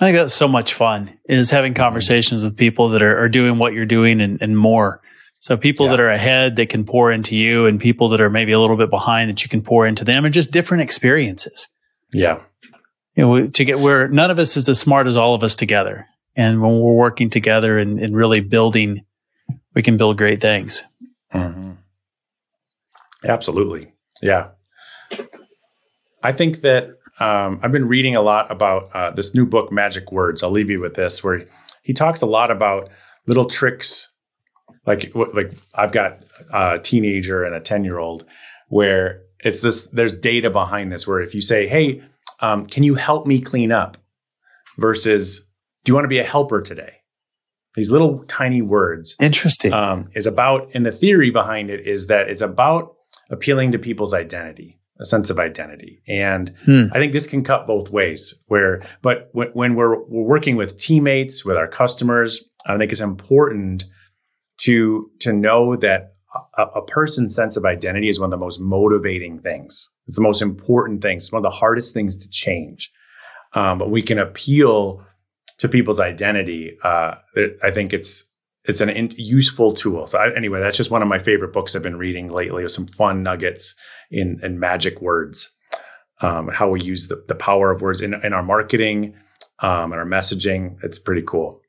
I think that's so much fun is having conversations with people that are, are doing what you're doing and, and more. So people yeah. that are ahead that can pour into you and people that are maybe a little bit behind that you can pour into them and just different experiences. Yeah. You know, to get where none of us is as smart as all of us together. And when we're working together and, and really building, we can build great things. Mm-hmm. Absolutely. Yeah. I think that um, I've been reading a lot about uh, this new book, Magic Words. I'll leave you with this, where he talks a lot about little tricks. Like, like I've got a teenager and a ten year old, where it's this. There's data behind this. Where if you say, "Hey, um, can you help me clean up?" versus "Do you want to be a helper today?" These little tiny words. Interesting. Um, is about, and the theory behind it is that it's about appealing to people's identity a sense of identity. And hmm. I think this can cut both ways. Where, but when, when we're, we're working with teammates, with our customers, I think it's important to to know that a, a, person's sense of identity is one of the most motivating things. It's the most important things. It's one of the hardest things to change. Um, but we can appeal to people's identity. Uh, I think it's it's an in, useful tool. So I, anyway, that's just one of my favorite books I've been reading lately with some fun nuggets in, in magic words, um, how we use the, the power of words in, in our marketing um, and our messaging. It's pretty cool.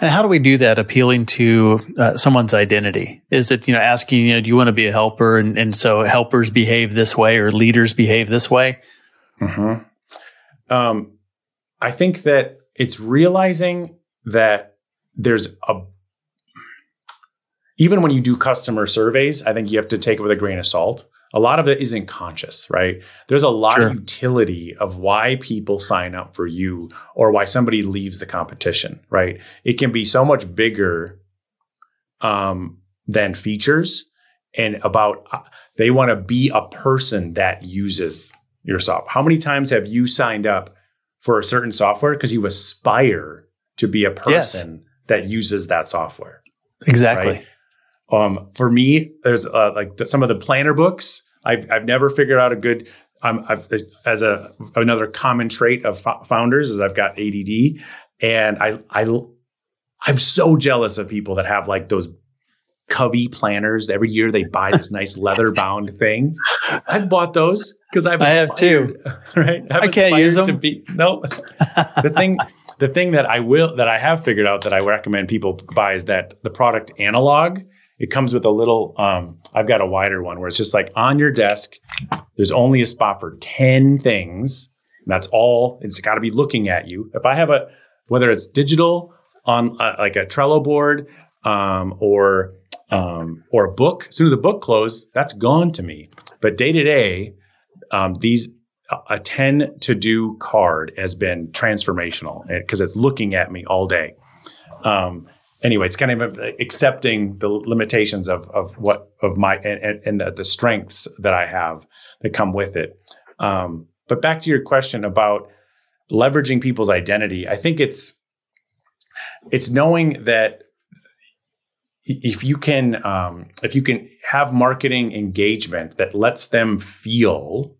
And how do we do that appealing to uh, someone's identity? Is it, you know, asking, you know, do you want to be a helper? And, and so helpers behave this way or leaders behave this way? Mm-hmm. Um, I think that it's realizing that there's a even when you do customer surveys, I think you have to take it with a grain of salt. A lot of it isn't conscious, right? There's a lot sure. of utility of why people sign up for you or why somebody leaves the competition, right? It can be so much bigger um, than features and about uh, they want to be a person that uses your software. How many times have you signed up for a certain software because you aspire to be a person yes that uses that software. Exactly. Right? Um, for me, there's uh, like the, some of the planner books. I've, I've never figured out a good. Um, I've as a another common trait of founders is I've got ADD, and I I I'm so jealous of people that have like those Covey planners. Every year they buy this nice leather bound thing. I've bought those because I've I have too. Right? I've I can not use them. To be, no, the thing the thing that I will that I have figured out that I recommend people buy is that the product analog. It comes with a little. Um, I've got a wider one where it's just like on your desk. There's only a spot for ten things. that's all. It's got to be looking at you. If I have a whether it's digital on uh, like a Trello board um, or um, or a book, as soon as the book closes, that's gone to me. But day to day, um, these a 10 to do card has been transformational because it's looking at me all day. Um, anyway, it's kind of accepting the limitations of, of what of my and, and the, the, strengths that I have that come with it. Um, but back to your question about leveraging people's identity, I think it's it's knowing that if you can um, if you can have marketing engagement that lets them feel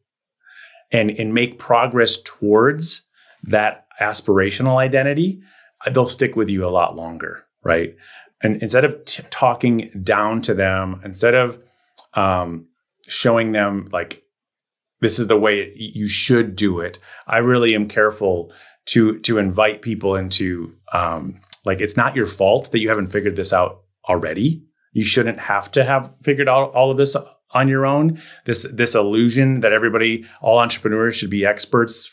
and and make progress towards that aspirational identity, uh, they'll stick with you a lot longer, right? And instead of t- talking down to them, instead of um, showing them like this is the way you should do it, I really am careful to to invite people into um, like it's not your fault that you haven't figured this out already. You shouldn't have to have figured out all of this on your own. This this illusion that everybody, all entrepreneurs should be experts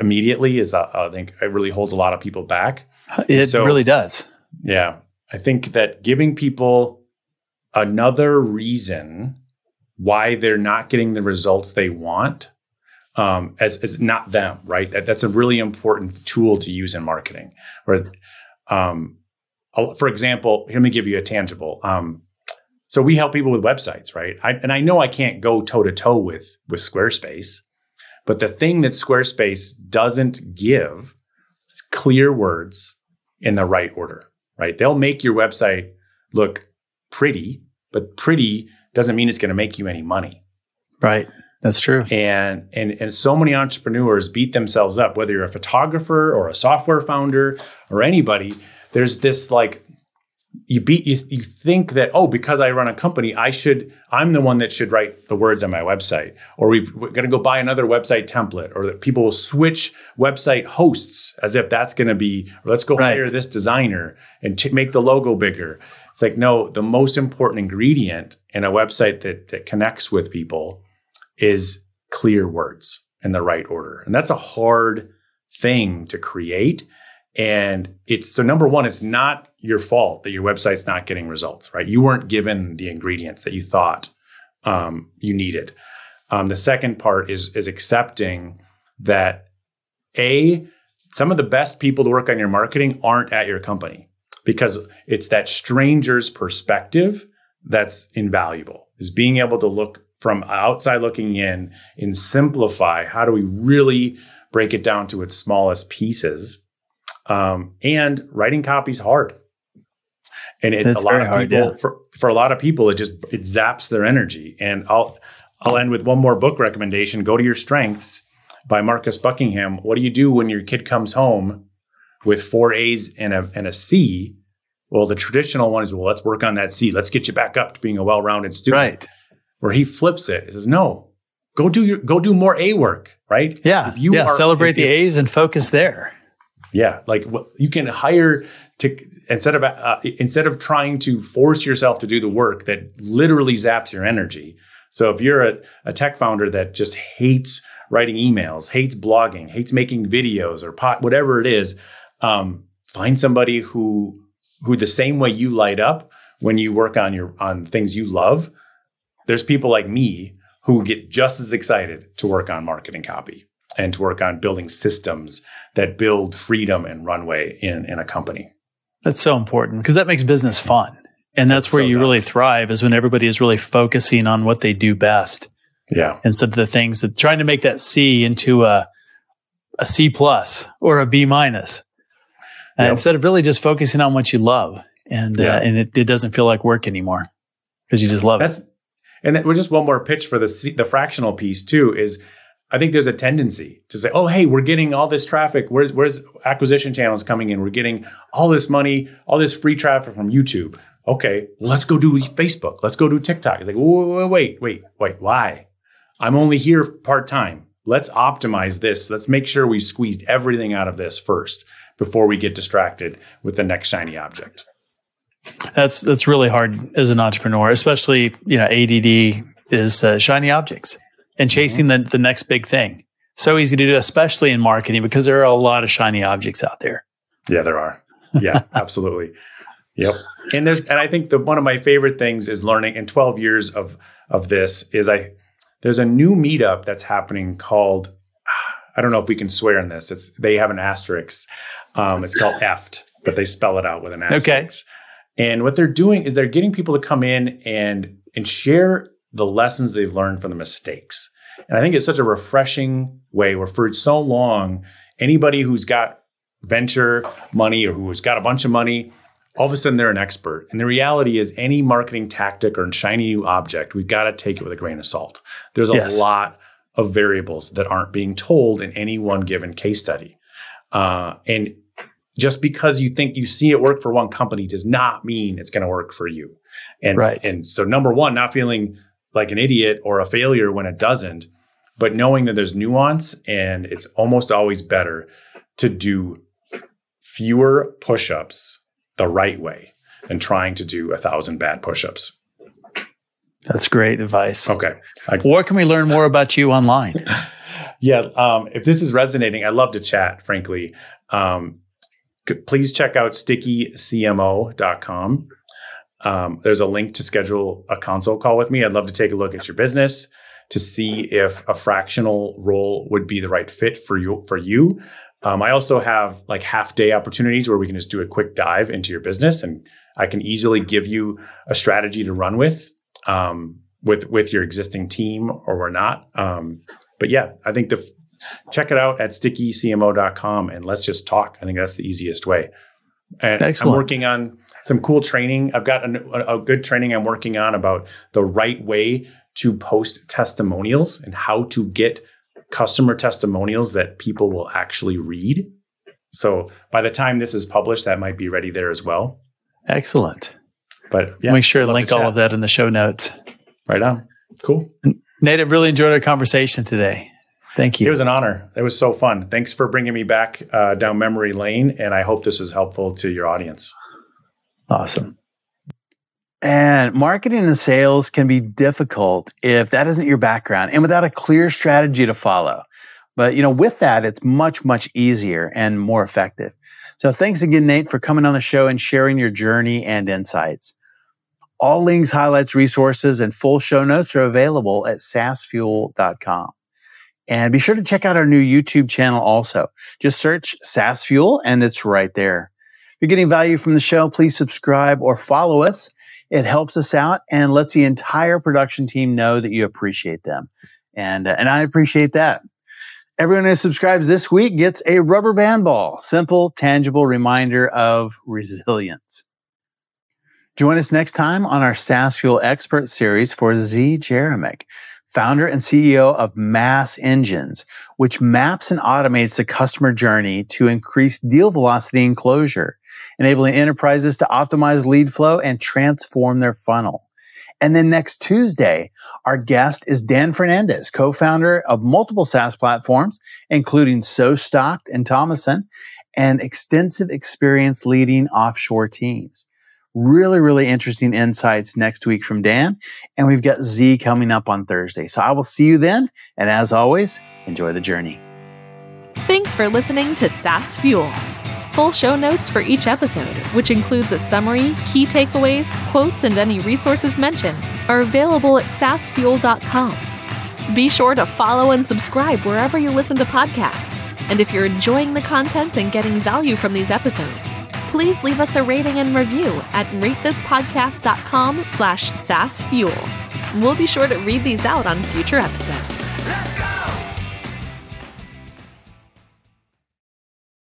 immediately is, uh, I think, it really holds a lot of people back. It so, really does. Yeah, I think that giving people another reason why they're not getting the results they want um, as, as not them, right? That, that's a really important tool to use in marketing. Where, um, for example, let me give you a tangible. Um, so we help people with websites, right? I, and I know I can't go toe to toe with with Squarespace, but the thing that Squarespace doesn't give is clear words in the right order, right? They'll make your website look pretty, but pretty doesn't mean it's going to make you any money. Right. That's true. And and and so many entrepreneurs beat themselves up, whether you're a photographer or a software founder or anybody. There's this like you beat you, you think that oh because I run a company I should I'm the one that should write the words on my website or we are going to go buy another website template or that people will switch website hosts as if that's going to be let's go right. hire this designer and t- make the logo bigger. It's like no the most important ingredient in a website that that connects with people is clear words in the right order. And that's a hard thing to create. And it's so number one, it's not your fault that your website's not getting results, right? You weren't given the ingredients that you thought um, you needed. Um, the second part is is accepting that a some of the best people to work on your marketing aren't at your company because it's that stranger's perspective that's invaluable. Is being able to look from outside looking in and simplify how do we really break it down to its smallest pieces. Um, and writing copy is hard. And it, a lot of hard, people, yeah. for, for a lot of people, it just it zaps their energy. And I'll I'll end with one more book recommendation. Go to Your Strengths by Marcus Buckingham. What do you do when your kid comes home with four A's and a and a C? Well, the traditional one is well, let's work on that C. Let's get you back up to being a well-rounded student. Right where he flips it. He says, no, go do your, go do more A work, right? Yeah. If you yeah. Are, celebrate the A's and focus there. Yeah. Like you can hire to, instead of, uh, instead of trying to force yourself to do the work that literally zaps your energy. So if you're a, a tech founder that just hates writing emails, hates blogging, hates making videos or pot, whatever it is, um, find somebody who, who the same way you light up when you work on your, on things you love, there's people like me who get just as excited to work on marketing copy and to work on building systems that build freedom and runway in, in a company. That's so important because that makes business fun. And that's where so you does. really thrive is when everybody is really focusing on what they do best. Yeah. Instead of the things that trying to make that C into a a C plus or a B minus. Uh, yep. instead of really just focusing on what you love. And uh, and it, it doesn't feel like work anymore because you just love that's, it. And then, just one more pitch for the the fractional piece too is I think there's a tendency to say, "Oh, hey, we're getting all this traffic. Where's where's acquisition channels coming in? We're getting all this money, all this free traffic from YouTube. Okay, let's go do Facebook. Let's go do TikTok." It's like, wait, wait, wait, wait. Why? I'm only here part time. Let's optimize this. Let's make sure we've squeezed everything out of this first before we get distracted with the next shiny object. That's that's really hard as an entrepreneur, especially you know ADD is uh, shiny objects and mm-hmm. chasing mm-hmm. the the next big thing. So easy to do, especially in marketing, because there are a lot of shiny objects out there. Yeah, there are. Yeah, absolutely. Yep. And there's and I think the one of my favorite things is learning in 12 years of of this is I there's a new meetup that's happening called I don't know if we can swear in this. It's they have an asterisk. Um, it's called EFT, but they spell it out with an asterisk. Okay. And what they're doing is they're getting people to come in and and share the lessons they've learned from the mistakes. And I think it's such a refreshing way where for so long, anybody who's got venture money or who's got a bunch of money, all of a sudden they're an expert. And the reality is any marketing tactic or shiny new object, we've got to take it with a grain of salt. There's a yes. lot of variables that aren't being told in any one given case study. Uh, and just because you think you see it work for one company does not mean it's going to work for you. And right. and so number one, not feeling like an idiot or a failure when it doesn't, but knowing that there's nuance and it's almost always better to do fewer push-ups the right way than trying to do a thousand bad push-ups. That's great advice. Okay. I, Where can we learn more about you online? yeah. Um, if this is resonating, I'd love to chat, frankly. Um, c- please check out stickycmo.com. Um, there's a link to schedule a consult call with me. I'd love to take a look at your business to see if a fractional role would be the right fit for you. For you, um, I also have like half day opportunities where we can just do a quick dive into your business, and I can easily give you a strategy to run with um, with with your existing team or we're not. Um, but yeah, I think the check it out at stickycmo.com and let's just talk. I think that's the easiest way. And Excellent. I'm working on some cool training. I've got a, a, good training I'm working on about the right way to post testimonials and how to get customer testimonials that people will actually read. So by the time this is published, that might be ready there as well. Excellent. But yeah, make sure to link all of that in the show notes. Right on. Cool. Nate, I really enjoyed our conversation today. Thank you. It was an honor. It was so fun. Thanks for bringing me back uh, down memory lane. And I hope this was helpful to your audience. Awesome. And marketing and sales can be difficult if that isn't your background and without a clear strategy to follow. But you know, with that, it's much, much easier and more effective. So thanks again, Nate, for coming on the show and sharing your journey and insights. All links, highlights, resources, and full show notes are available at saasfuel.com. And be sure to check out our new YouTube channel also. Just search SaaS Fuel and it's right there. You're getting value from the show, please subscribe or follow us. It helps us out and lets the entire production team know that you appreciate them. And, uh, and I appreciate that. Everyone who subscribes this week gets a rubber band ball, simple, tangible reminder of resilience. Join us next time on our SaaS Fuel Expert series for Z. Jeremick founder and CEO of Mass Engines, which maps and automates the customer journey to increase deal velocity and closure, enabling enterprises to optimize lead flow and transform their funnel. And then next Tuesday, our guest is Dan Fernandez, co-founder of multiple SaaS platforms, including SoStocked and Thomason, and extensive experience leading offshore teams. Really, really interesting insights next week from Dan. And we've got Z coming up on Thursday. So I will see you then. And as always, enjoy the journey. Thanks for listening to SaaS Fuel. Full show notes for each episode, which includes a summary, key takeaways, quotes, and any resources mentioned, are available at saasfuel.com. Be sure to follow and subscribe wherever you listen to podcasts. And if you're enjoying the content and getting value from these episodes, please leave us a rating and review at ratethispodcast.com slash saasfuel. We'll be sure to read these out on future episodes.